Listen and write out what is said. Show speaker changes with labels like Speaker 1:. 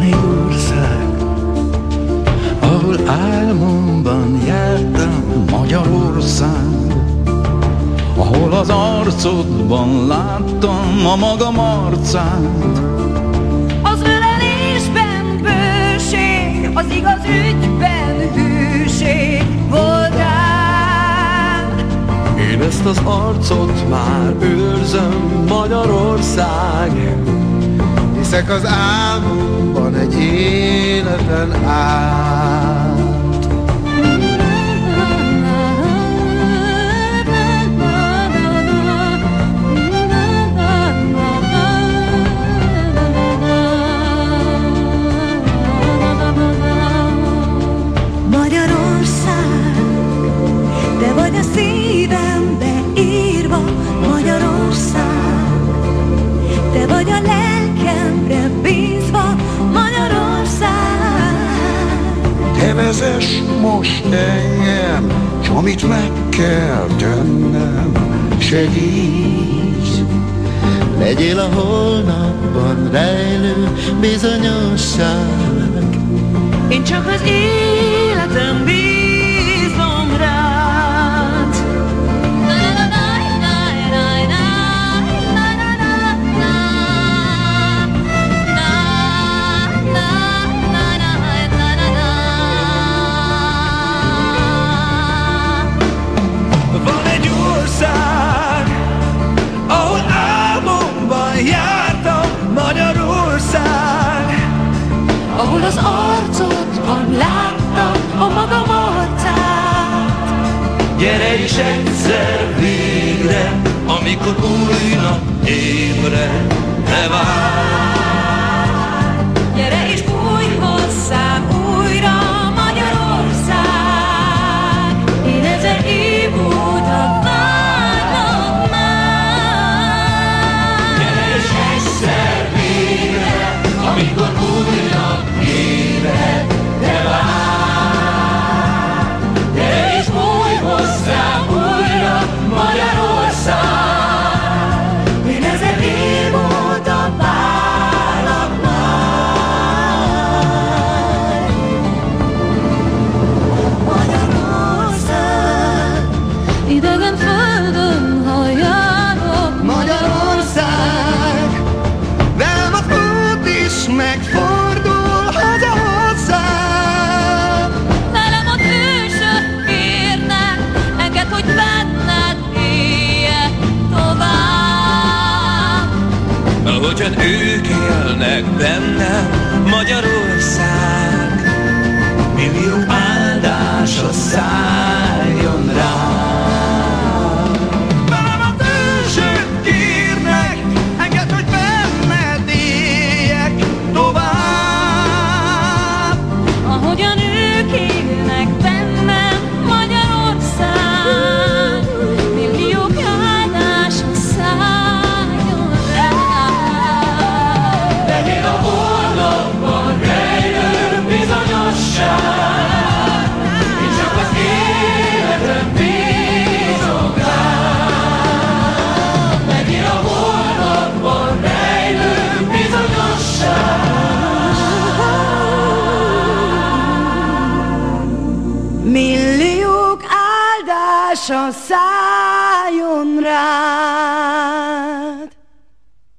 Speaker 1: van ország, ahol álmomban jártam Magyarország, ahol az arcodban láttam a magam arcát.
Speaker 2: Az ölelésben bőség, az igaz ügyben hűség voltál.
Speaker 3: Én ezt az arcot már őrzöm Magyarország. Hiszek az álmomban egy életen át most engem, s amit meg kell tennem, segíts. Legyél a holnapban rejlő bizonyosság
Speaker 2: Én csak az életem arcodban láttam a magam arcát.
Speaker 1: Gyere is egyszer végre, amikor új nap ébred, ne várj.
Speaker 2: Gyere és
Speaker 1: Yeah. back then now. Lassan rád.